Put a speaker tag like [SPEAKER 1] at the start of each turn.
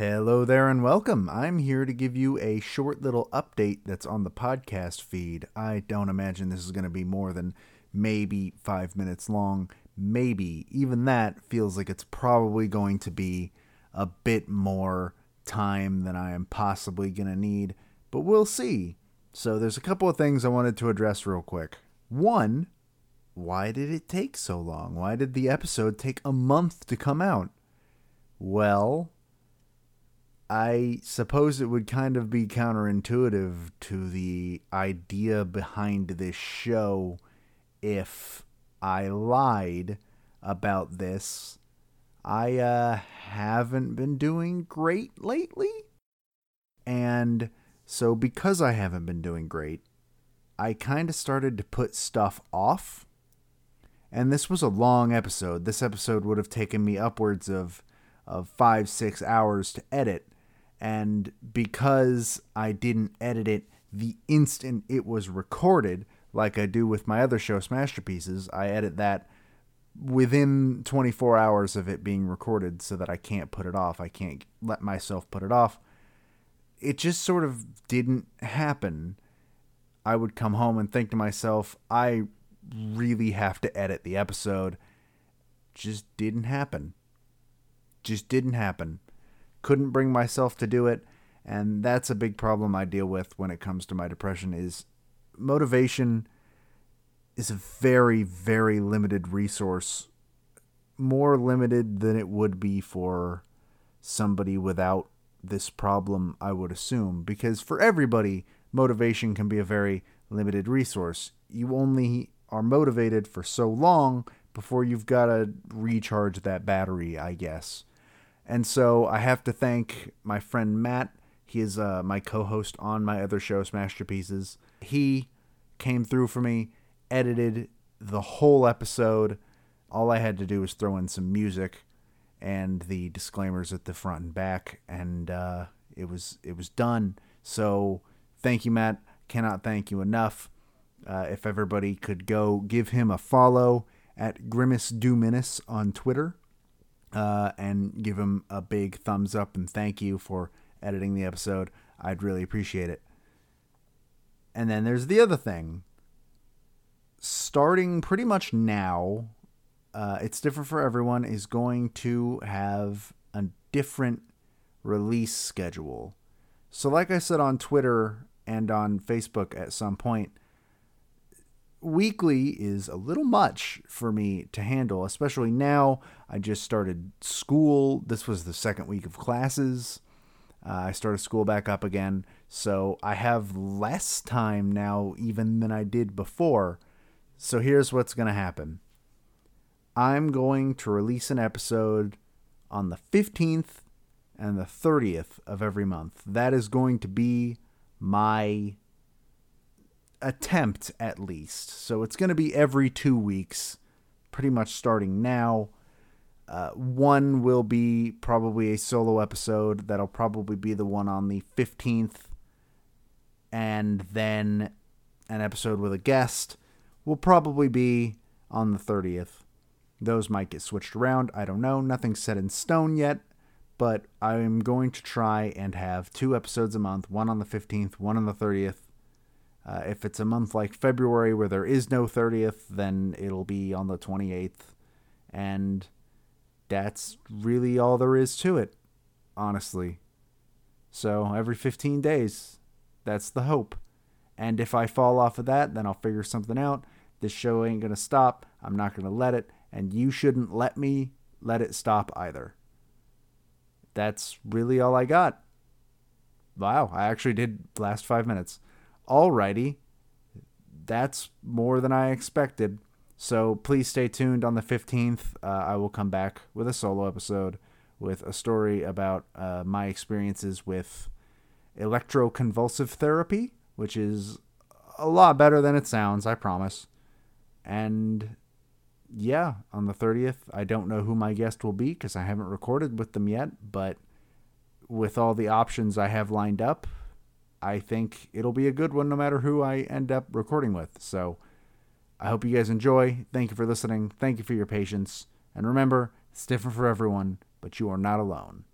[SPEAKER 1] Hello there and welcome. I'm here to give you a short little update that's on the podcast feed. I don't imagine this is going to be more than maybe five minutes long. Maybe. Even that feels like it's probably going to be a bit more time than I am possibly going to need, but we'll see. So, there's a couple of things I wanted to address real quick. One, why did it take so long? Why did the episode take a month to come out? Well, I suppose it would kind of be counterintuitive to the idea behind this show if I lied about this. I uh, haven't been doing great lately. And so, because I haven't been doing great, I kind of started to put stuff off. And this was a long episode. This episode would have taken me upwards of, of five, six hours to edit. And because I didn't edit it the instant it was recorded, like I do with my other show, Masterpieces, I edit that within 24 hours of it being recorded so that I can't put it off. I can't let myself put it off. It just sort of didn't happen. I would come home and think to myself, I really have to edit the episode. Just didn't happen. Just didn't happen. Couldn't bring myself to do it, and that's a big problem I deal with when it comes to my depression is motivation is a very very limited resource more limited than it would be for somebody without this problem I would assume. Because for everybody motivation can be a very limited resource. You only are motivated for so long before you've got to recharge that battery I guess and so I have to thank my friend Matt he is uh, my co-host on my other show Masterpieces he came through for me, edited the whole episode. All I had to do was throw in some music and the disclaimers at the front and back, and uh, it was it was done. So thank you, Matt. Cannot thank you enough. Uh, if everybody could go give him a follow at Grimace Duminis on Twitter, uh, and give him a big thumbs up and thank you for editing the episode, I'd really appreciate it. And then there's the other thing. Starting pretty much now, uh, it's different for everyone, is going to have a different release schedule. So, like I said on Twitter and on Facebook at some point, weekly is a little much for me to handle, especially now. I just started school. This was the second week of classes. Uh, I started school back up again. So I have less time now, even than I did before. So here's what's going to happen I'm going to release an episode on the 15th and the 30th of every month. That is going to be my attempt, at least. So it's going to be every two weeks, pretty much starting now. Uh, one will be probably a solo episode. That'll probably be the one on the 15th and then an episode with a guest will probably be on the 30th. Those might get switched around. I don't know. Nothing's set in stone yet, but I'm going to try and have two episodes a month one on the 15th, one on the 30th. Uh, if it's a month like February where there is no 30th, then it'll be on the 28th. And that's really all there is to it, honestly. So every 15 days, that's the hope. And if I fall off of that, then I'll figure something out. This show ain't going to stop. I'm not going to let it. And you shouldn't let me let it stop either. That's really all I got. Wow, I actually did last five minutes. Alrighty. That's more than I expected. So please stay tuned on the 15th. Uh, I will come back with a solo episode with a story about uh, my experiences with electroconvulsive therapy, which is a lot better than it sounds, I promise. And yeah, on the 30th, I don't know who my guest will be because I haven't recorded with them yet, but with all the options I have lined up, I think it'll be a good one no matter who I end up recording with. So I hope you guys enjoy. Thank you for listening. Thank you for your patience. And remember, it's different for everyone, but you are not alone.